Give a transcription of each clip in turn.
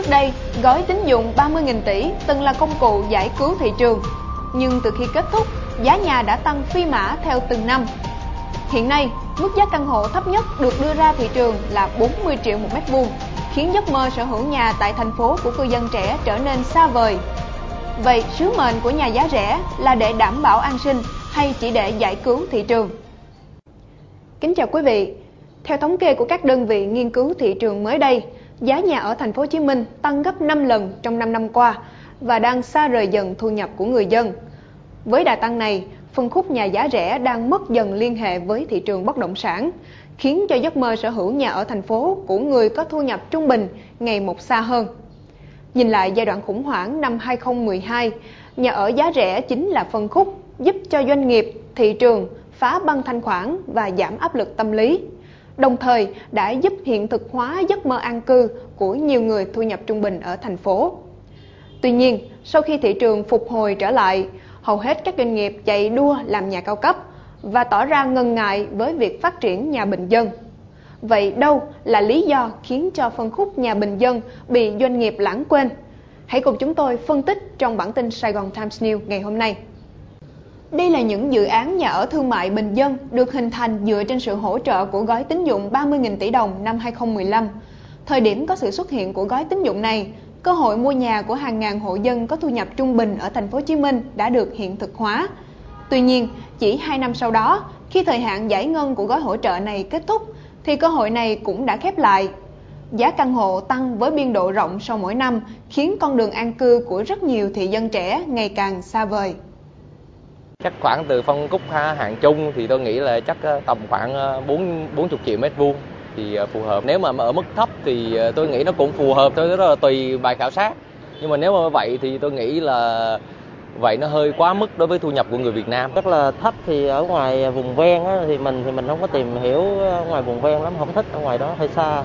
Trước đây, gói tín dụng 30.000 tỷ từng là công cụ giải cứu thị trường. Nhưng từ khi kết thúc, giá nhà đã tăng phi mã theo từng năm. Hiện nay, mức giá căn hộ thấp nhất được đưa ra thị trường là 40 triệu một mét vuông, khiến giấc mơ sở hữu nhà tại thành phố của cư dân trẻ trở nên xa vời. Vậy sứ mệnh của nhà giá rẻ là để đảm bảo an sinh hay chỉ để giải cứu thị trường? Kính chào quý vị. Theo thống kê của các đơn vị nghiên cứu thị trường mới đây, giá nhà ở thành phố Hồ Chí Minh tăng gấp 5 lần trong 5 năm qua và đang xa rời dần thu nhập của người dân. Với đà tăng này, phân khúc nhà giá rẻ đang mất dần liên hệ với thị trường bất động sản, khiến cho giấc mơ sở hữu nhà ở thành phố của người có thu nhập trung bình ngày một xa hơn. Nhìn lại giai đoạn khủng hoảng năm 2012, nhà ở giá rẻ chính là phân khúc giúp cho doanh nghiệp, thị trường phá băng thanh khoản và giảm áp lực tâm lý đồng thời đã giúp hiện thực hóa giấc mơ an cư của nhiều người thu nhập trung bình ở thành phố. Tuy nhiên, sau khi thị trường phục hồi trở lại, hầu hết các doanh nghiệp chạy đua làm nhà cao cấp và tỏ ra ngần ngại với việc phát triển nhà bình dân. Vậy đâu là lý do khiến cho phân khúc nhà bình dân bị doanh nghiệp lãng quên? Hãy cùng chúng tôi phân tích trong bản tin Sài Gòn Times News ngày hôm nay. Đây là những dự án nhà ở thương mại bình dân được hình thành dựa trên sự hỗ trợ của gói tín dụng 30.000 tỷ đồng năm 2015. Thời điểm có sự xuất hiện của gói tín dụng này, cơ hội mua nhà của hàng ngàn hộ dân có thu nhập trung bình ở thành phố Hồ Chí Minh đã được hiện thực hóa. Tuy nhiên, chỉ 2 năm sau đó, khi thời hạn giải ngân của gói hỗ trợ này kết thúc, thì cơ hội này cũng đã khép lại. Giá căn hộ tăng với biên độ rộng sau mỗi năm, khiến con đường an cư của rất nhiều thị dân trẻ ngày càng xa vời. Chắc khoảng từ phân khúc hạng chung thì tôi nghĩ là chắc ờ, tầm khoảng 4 bốn 40 triệu mét vuông thì ờ, phù hợp. Nếu mà ở mức thấp thì tôi nghĩ nó cũng phù hợp thôi, rất là tùy bài khảo sát. Nhưng mà nếu mà vậy thì tôi nghĩ là vậy nó hơi quá mức đối với thu nhập của người Việt Nam. Rất là thấp thì ở ngoài vùng ven á, thì mình thì mình không có tìm hiểu ngoài vùng ven lắm, không thích ở ngoài đó hơi xa.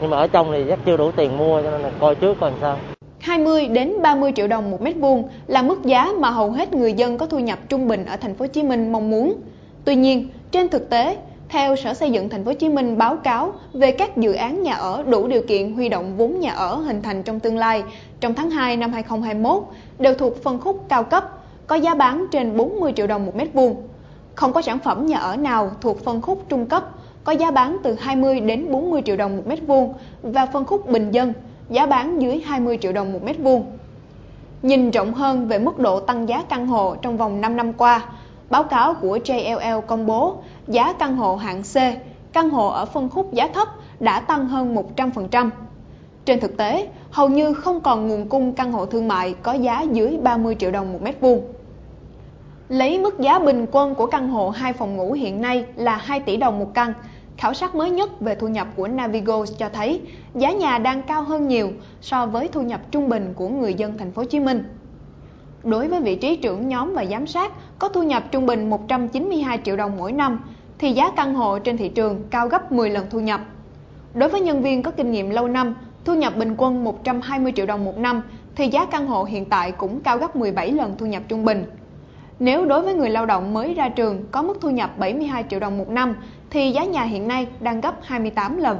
Nhưng mà ở trong thì chắc chưa đủ tiền mua cho nên là coi trước coi làm sao. 20 đến 30 triệu đồng một mét vuông là mức giá mà hầu hết người dân có thu nhập trung bình ở thành phố Hồ Chí Minh mong muốn. Tuy nhiên, trên thực tế, theo Sở Xây dựng thành phố Hồ Chí Minh báo cáo về các dự án nhà ở đủ điều kiện huy động vốn nhà ở hình thành trong tương lai trong tháng 2 năm 2021 đều thuộc phân khúc cao cấp, có giá bán trên 40 triệu đồng một mét vuông. Không có sản phẩm nhà ở nào thuộc phân khúc trung cấp, có giá bán từ 20 đến 40 triệu đồng một mét vuông và phân khúc bình dân giá bán dưới 20 triệu đồng một mét vuông. Nhìn rộng hơn về mức độ tăng giá căn hộ trong vòng 5 năm qua, báo cáo của JLL công bố giá căn hộ hạng C, căn hộ ở phân khúc giá thấp đã tăng hơn 100%. Trên thực tế, hầu như không còn nguồn cung căn hộ thương mại có giá dưới 30 triệu đồng một mét vuông. Lấy mức giá bình quân của căn hộ 2 phòng ngủ hiện nay là 2 tỷ đồng một căn, Khảo sát mới nhất về thu nhập của Navigo cho thấy giá nhà đang cao hơn nhiều so với thu nhập trung bình của người dân thành phố Hồ Chí Minh. Đối với vị trí trưởng nhóm và giám sát có thu nhập trung bình 192 triệu đồng mỗi năm thì giá căn hộ trên thị trường cao gấp 10 lần thu nhập. Đối với nhân viên có kinh nghiệm lâu năm, thu nhập bình quân 120 triệu đồng một năm thì giá căn hộ hiện tại cũng cao gấp 17 lần thu nhập trung bình. Nếu đối với người lao động mới ra trường có mức thu nhập 72 triệu đồng một năm thì giá nhà hiện nay đang gấp 28 lần.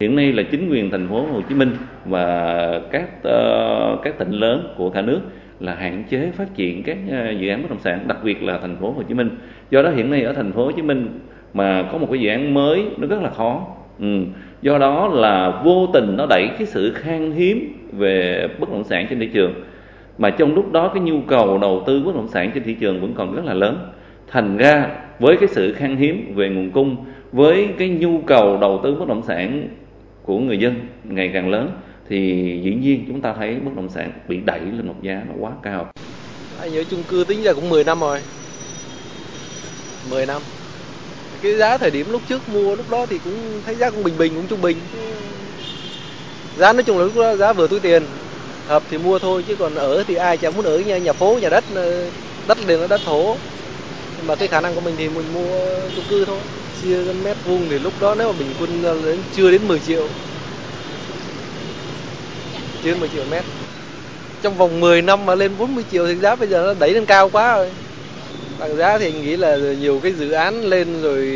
Hiện nay là chính quyền thành phố Hồ Chí Minh và các uh, các tỉnh lớn của cả nước là hạn chế phát triển các ờ, dự án bất động sản, đặc biệt là thành phố Hồ Chí Minh. Do đó hiện nay ở thành phố Hồ Chí Minh mà có một cái dự án mới nó rất là khó. Ừ. Do đó là vô tình nó đẩy cái sự khan hiếm về bất động sản trên thị trường mà trong lúc đó cái nhu cầu đầu tư bất động sản trên thị trường vẫn còn rất là lớn thành ra với cái sự khan hiếm về nguồn cung với cái nhu cầu đầu tư bất động sản của người dân ngày càng lớn thì dĩ nhiên chúng ta thấy bất động sản bị đẩy lên một giá nó quá cao. Anh nhớ chung cư tính ra cũng 10 năm rồi. 10 năm. Cái giá thời điểm lúc trước mua lúc đó thì cũng thấy giá cũng bình bình cũng trung bình. Giá nói chung là lúc đó giá vừa túi tiền. Hợp thì mua thôi chứ còn ở thì ai chẳng muốn ở nhà, nhà phố, nhà đất ờ, đất liền là đất thổ mà cái khả năng của mình thì mình mua chung cư thôi. Chia mét vuông thì lúc đó nếu mà bình quân đến chưa đến 10 triệu, chưa đến 10 triệu mét. Trong vòng 10 năm mà lên 40 triệu thì giá bây giờ nó đẩy lên cao quá rồi. Bằng giá thì nghĩ là nhiều cái dự án lên rồi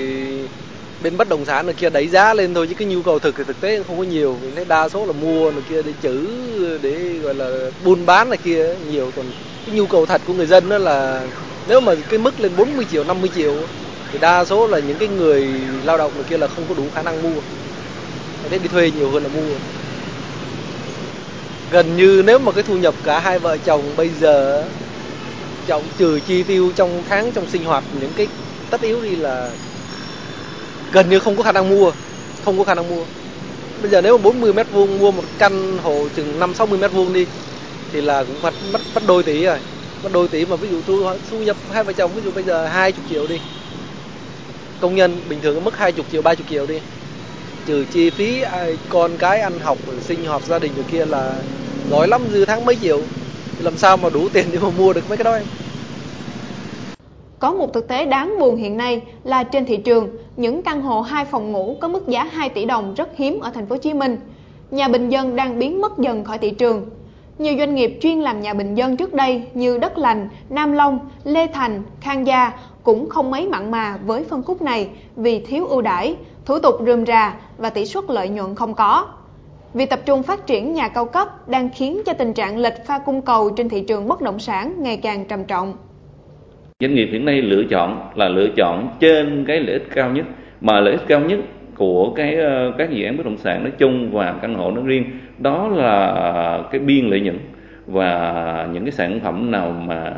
bên bất động sản này kia đẩy giá lên thôi, chứ cái nhu cầu thực thì thực tế không có nhiều. Mình thấy đa số là mua này kia để chữ, để gọi là buôn bán này kia nhiều. Còn cái nhu cầu thật của người dân đó là nếu mà cái mức lên 40 triệu 50 triệu thì đa số là những cái người lao động này kia là không có đủ khả năng mua. Thế đi thuê nhiều hơn là mua. Gần như nếu mà cái thu nhập cả hai vợ chồng bây giờ chồng trừ chi tiêu trong tháng trong sinh hoạt những cái tất yếu đi là gần như không có khả năng mua, không có khả năng mua. Bây giờ nếu mà 40 mét vuông mua một căn hộ chừng 5 60 mét vuông đi thì là cũng mất mất đôi tỷ rồi còn đôi tỷ mà ví dụ thu thu nhập hai vợ chồng ví dụ bây giờ 20 triệu đi công nhân bình thường mức 20 triệu 30 triệu đi trừ chi phí à, con cái ăn học sinh hoạt gia đình rồi kia là giỏi lắm dư tháng mấy triệu làm sao mà đủ tiền để mà mua được mấy cái đó em có một thực tế đáng buồn hiện nay là trên thị trường, những căn hộ 2 phòng ngủ có mức giá 2 tỷ đồng rất hiếm ở thành phố Hồ Chí Minh. Nhà bình dân đang biến mất dần khỏi thị trường. Nhiều doanh nghiệp chuyên làm nhà bình dân trước đây như Đất Lành, Nam Long, Lê Thành, Khang Gia cũng không mấy mặn mà với phân khúc này vì thiếu ưu đãi, thủ tục rườm rà và tỷ suất lợi nhuận không có. Việc tập trung phát triển nhà cao cấp đang khiến cho tình trạng lệch pha cung cầu trên thị trường bất động sản ngày càng trầm trọng. Doanh nghiệp hiện nay lựa chọn là lựa chọn trên cái lợi ích cao nhất mà lợi ích cao nhất của cái ờ, các dự án bất động sản nói chung và căn hộ nói riêng đó là cái biên lợi nhuận và những cái sản phẩm nào mà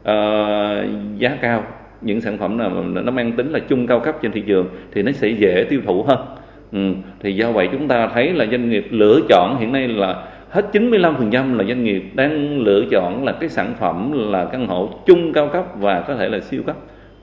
uh, giá cao những sản phẩm nào mà nó mang tính là chung cao cấp trên thị trường thì nó sẽ dễ tiêu thụ hơn ừ. thì do vậy chúng ta thấy là doanh nghiệp lựa chọn hiện nay là hết 95% là doanh nghiệp đang lựa chọn là cái sản phẩm là căn hộ chung cao cấp và có thể là siêu cấp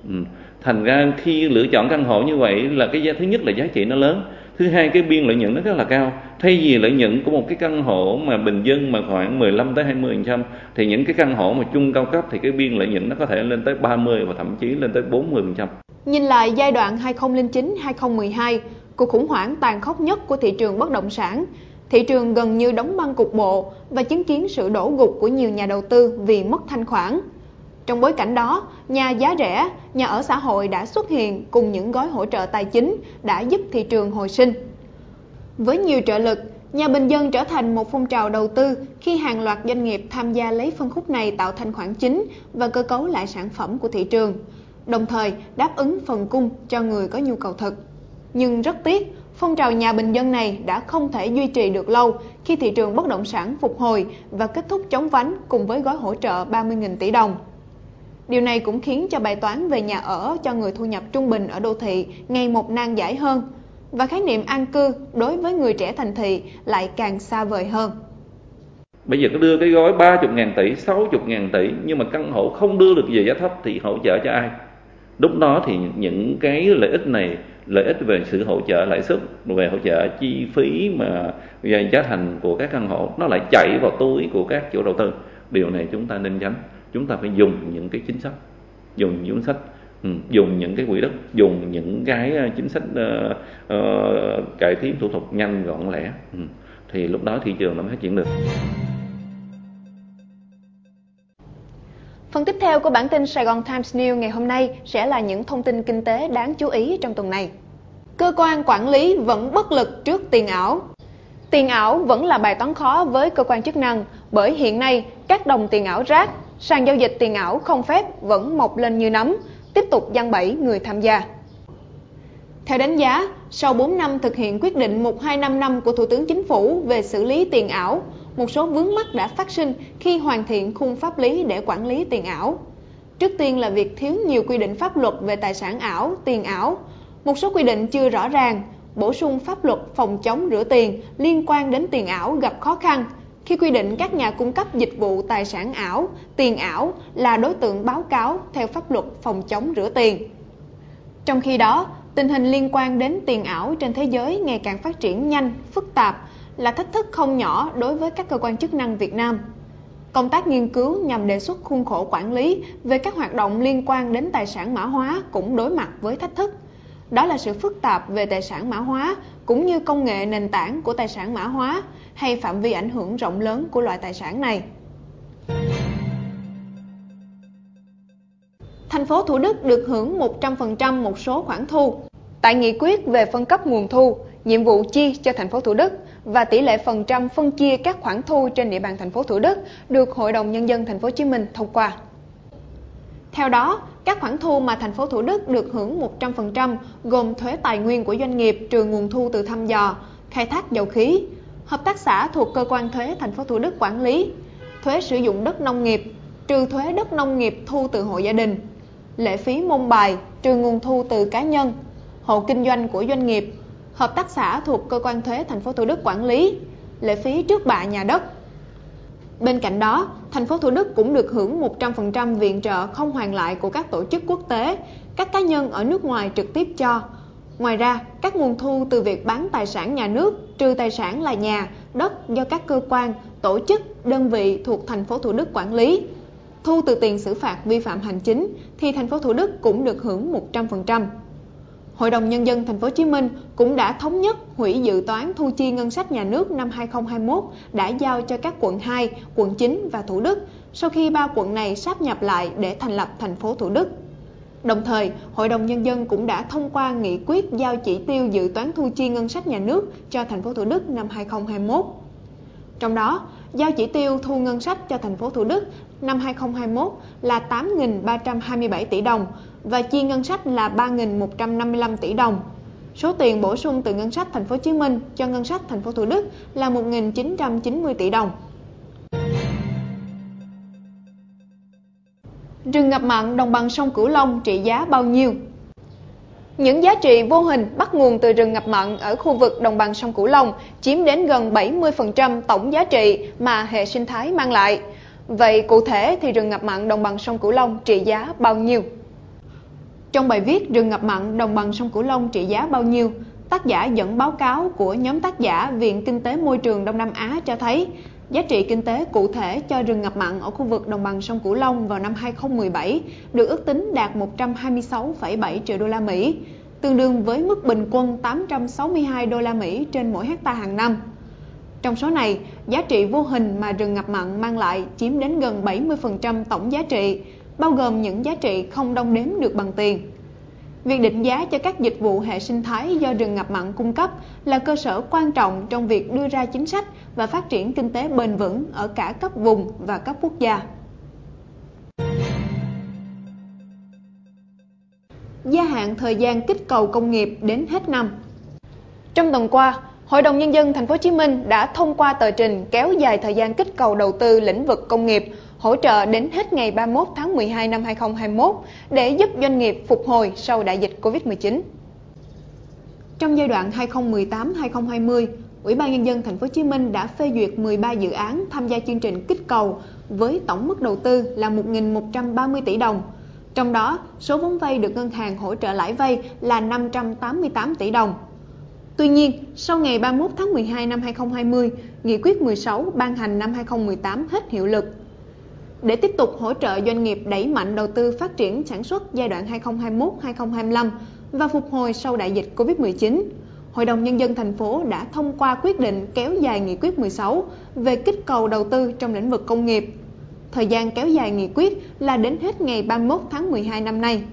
ừ thành ra khi lựa chọn căn hộ như vậy là cái giá, thứ nhất là giá trị nó lớn, thứ hai cái biên lợi nhuận nó rất là cao. Thay vì lợi nhuận của một cái căn hộ mà bình dân mà khoảng 15 tới 20 phần trăm, thì những cái căn hộ mà chung cao cấp thì cái biên lợi nhuận nó có thể lên tới 30 và thậm chí lên tới 40 phần trăm. Nhìn lại giai đoạn 2009 2012 cuộc khủng hoảng tàn khốc nhất của thị trường bất động sản. Thị trường gần như đóng băng cục bộ và chứng kiến sự đổ gục của nhiều nhà đầu tư vì mất thanh khoản. Trong bối cảnh đó, nhà giá rẻ, nhà ở xã hội đã xuất hiện cùng những gói hỗ trợ tài chính đã giúp thị trường hồi sinh. Với nhiều trợ lực, nhà bình dân trở thành một phong trào đầu tư khi hàng loạt doanh nghiệp tham gia lấy phân khúc này tạo thành khoản chính và cơ cấu lại sản phẩm của thị trường, đồng thời đáp ứng phần cung cho người có nhu cầu thực. Nhưng rất tiếc, Phong trào nhà bình dân này đã không thể duy trì được lâu khi thị trường bất động sản phục hồi và kết thúc chống vánh cùng với gói hỗ trợ 30.000 tỷ đồng. Điều này cũng khiến cho bài toán về nhà ở cho người thu nhập trung bình ở đô thị ngày một nan giải hơn và khái niệm an cư đối với người trẻ thành thị lại càng xa vời hơn. Bây giờ có đưa cái gói 30.000 tỷ, 60.000 tỷ nhưng mà căn hộ không đưa được về giá thấp thì hỗ trợ cho ai? Lúc đó thì những cái lợi ích này lợi ích về sự hỗ trợ lãi suất về hỗ trợ chi phí mà giá thành của các căn hộ nó lại chảy vào túi của các chủ đầu tư điều này chúng ta nên tránh chúng ta phải dùng những cái chính sách dùng những chính sách ừ, dùng những cái quỹ đất dùng những cái ờ, chính sách uh, uh, cải tiến thủ tục nhanh gọn lẹ, ừ, thì lúc đó thị trường nó mới phát triển được Phần tiếp theo của bản tin Sài Gòn Times News ngày hôm nay sẽ là những thông tin kinh tế đáng chú ý trong tuần này. Cơ quan quản lý vẫn bất lực trước tiền ảo. Tiền ảo vẫn là bài toán khó với cơ quan chức năng bởi hiện nay các đồng tiền ảo rác, sàn giao dịch tiền ảo không phép vẫn mọc lên như nấm, tiếp tục giăng bẫy người tham gia. Theo đánh giá, sau 4 năm thực hiện quyết định 1255 của Thủ tướng Chính phủ về xử lý tiền ảo, một số vướng mắc đã phát sinh khi hoàn thiện khung pháp lý để quản lý tiền ảo. Trước tiên là việc thiếu nhiều quy định pháp luật về tài sản ảo, tiền ảo. Một số quy định chưa rõ ràng, bổ sung pháp luật phòng chống rửa tiền liên quan đến tiền ảo gặp khó khăn khi quy định các nhà cung cấp dịch vụ tài sản ảo, tiền ảo là đối tượng báo cáo theo pháp luật phòng chống rửa tiền. Trong khi đó, tình hình liên quan đến tiền ảo trên thế giới ngày càng phát triển nhanh, phức tạp là thách thức không nhỏ đối với các cơ quan chức năng Việt Nam. Công tác nghiên cứu nhằm đề xuất khuôn khổ quản lý về các hoạt động liên quan đến tài sản mã hóa cũng đối mặt với thách thức. Đó là sự phức tạp về tài sản mã hóa cũng như công nghệ nền tảng của tài sản mã hóa hay phạm vi ảnh hưởng rộng lớn của loại tài sản này. Thành phố Thủ Đức được hưởng 100% một số khoản thu Tại nghị quyết về phân cấp nguồn thu, nhiệm vụ chi cho thành phố Thủ Đức và tỷ lệ phần trăm phân chia các khoản thu trên địa bàn thành phố Thủ Đức được Hội đồng nhân dân thành phố Hồ Chí Minh thông qua. Theo đó, các khoản thu mà thành phố Thủ Đức được hưởng 100% gồm thuế tài nguyên của doanh nghiệp trừ nguồn thu từ thăm dò, khai thác dầu khí, hợp tác xã thuộc cơ quan thuế thành phố Thủ Đức quản lý, thuế sử dụng đất nông nghiệp, trừ thuế đất nông nghiệp thu từ hộ gia đình, lệ phí môn bài trừ nguồn thu từ cá nhân, hộ kinh doanh của doanh nghiệp, hợp tác xã thuộc cơ quan thuế thành phố Thủ Đức quản lý, lệ phí trước bạ nhà đất. Bên cạnh đó, thành phố Thủ Đức cũng được hưởng 100% viện trợ không hoàn lại của các tổ chức quốc tế, các cá nhân ở nước ngoài trực tiếp cho. Ngoài ra, các nguồn thu từ việc bán tài sản nhà nước, trừ tài sản là nhà, đất do các cơ quan, tổ chức, đơn vị thuộc thành phố Thủ Đức quản lý. Thu từ tiền xử phạt vi phạm hành chính thì thành phố Thủ Đức cũng được hưởng 100%. Hội đồng nhân dân thành phố Hồ Chí Minh cũng đã thống nhất hủy dự toán thu chi ngân sách nhà nước năm 2021 đã giao cho các quận 2, quận 9 và Thủ Đức sau khi ba quận này sáp nhập lại để thành lập thành phố Thủ Đức. Đồng thời, Hội đồng nhân dân cũng đã thông qua nghị quyết giao chỉ tiêu dự toán thu chi ngân sách nhà nước cho thành phố Thủ Đức năm 2021. Trong đó, giao chỉ tiêu thu ngân sách cho thành phố Thủ Đức năm 2021 là 8.327 tỷ đồng và chi ngân sách là 3.155 tỷ đồng. Số tiền bổ sung từ ngân sách thành phố Hồ Chí Minh cho ngân sách thành phố Thủ Đức là 1.990 tỷ đồng. Rừng ngập mặn đồng bằng sông Cửu Long trị giá bao nhiêu? Những giá trị vô hình bắt nguồn từ rừng ngập mặn ở khu vực đồng bằng sông Cửu Long chiếm đến gần 70% tổng giá trị mà hệ sinh thái mang lại. Vậy cụ thể thì rừng ngập mặn đồng bằng sông Cửu Long trị giá bao nhiêu? Trong bài viết Rừng ngập mặn đồng bằng sông Cửu Long trị giá bao nhiêu, tác giả dẫn báo cáo của nhóm tác giả Viện Kinh tế Môi trường Đông Nam Á cho thấy giá trị kinh tế cụ thể cho rừng ngập mặn ở khu vực đồng bằng sông Cửu Long vào năm 2017 được ước tính đạt 126,7 triệu đô la Mỹ, tương đương với mức bình quân 862 đô la Mỹ trên mỗi hecta hàng năm. Trong số này, giá trị vô hình mà rừng ngập mặn mang lại chiếm đến gần 70% tổng giá trị, bao gồm những giá trị không đong đếm được bằng tiền. Việc định giá cho các dịch vụ hệ sinh thái do rừng ngập mặn cung cấp là cơ sở quan trọng trong việc đưa ra chính sách và phát triển kinh tế bền vững ở cả cấp vùng và cấp quốc gia. Gia hạn thời gian kích cầu công nghiệp đến hết năm. Trong tuần qua, Hội đồng nhân dân thành phố Hồ Chí Minh đã thông qua tờ trình kéo dài thời gian kích cầu đầu tư lĩnh vực công nghiệp hỗ trợ đến hết ngày 31 tháng 12 năm 2021 để giúp doanh nghiệp phục hồi sau đại dịch Covid-19. Trong giai đoạn 2018-2020, Ủy ban nhân dân thành phố Hồ Chí Minh đã phê duyệt 13 dự án tham gia chương trình kích cầu với tổng mức đầu tư là 1.130 tỷ đồng. Trong đó, số vốn vay được ngân hàng hỗ trợ lãi vay là 588 tỷ đồng. Tuy nhiên, sau ngày 31 tháng 12 năm 2020, Nghị quyết 16 ban hành năm 2018 hết hiệu lực để tiếp tục hỗ trợ doanh nghiệp đẩy mạnh đầu tư phát triển sản xuất giai đoạn 2021-2025 và phục hồi sau đại dịch Covid-19. Hội đồng Nhân dân thành phố đã thông qua quyết định kéo dài nghị quyết 16 về kích cầu đầu tư trong lĩnh vực công nghiệp. Thời gian kéo dài nghị quyết là đến hết ngày 31 tháng 12 năm nay.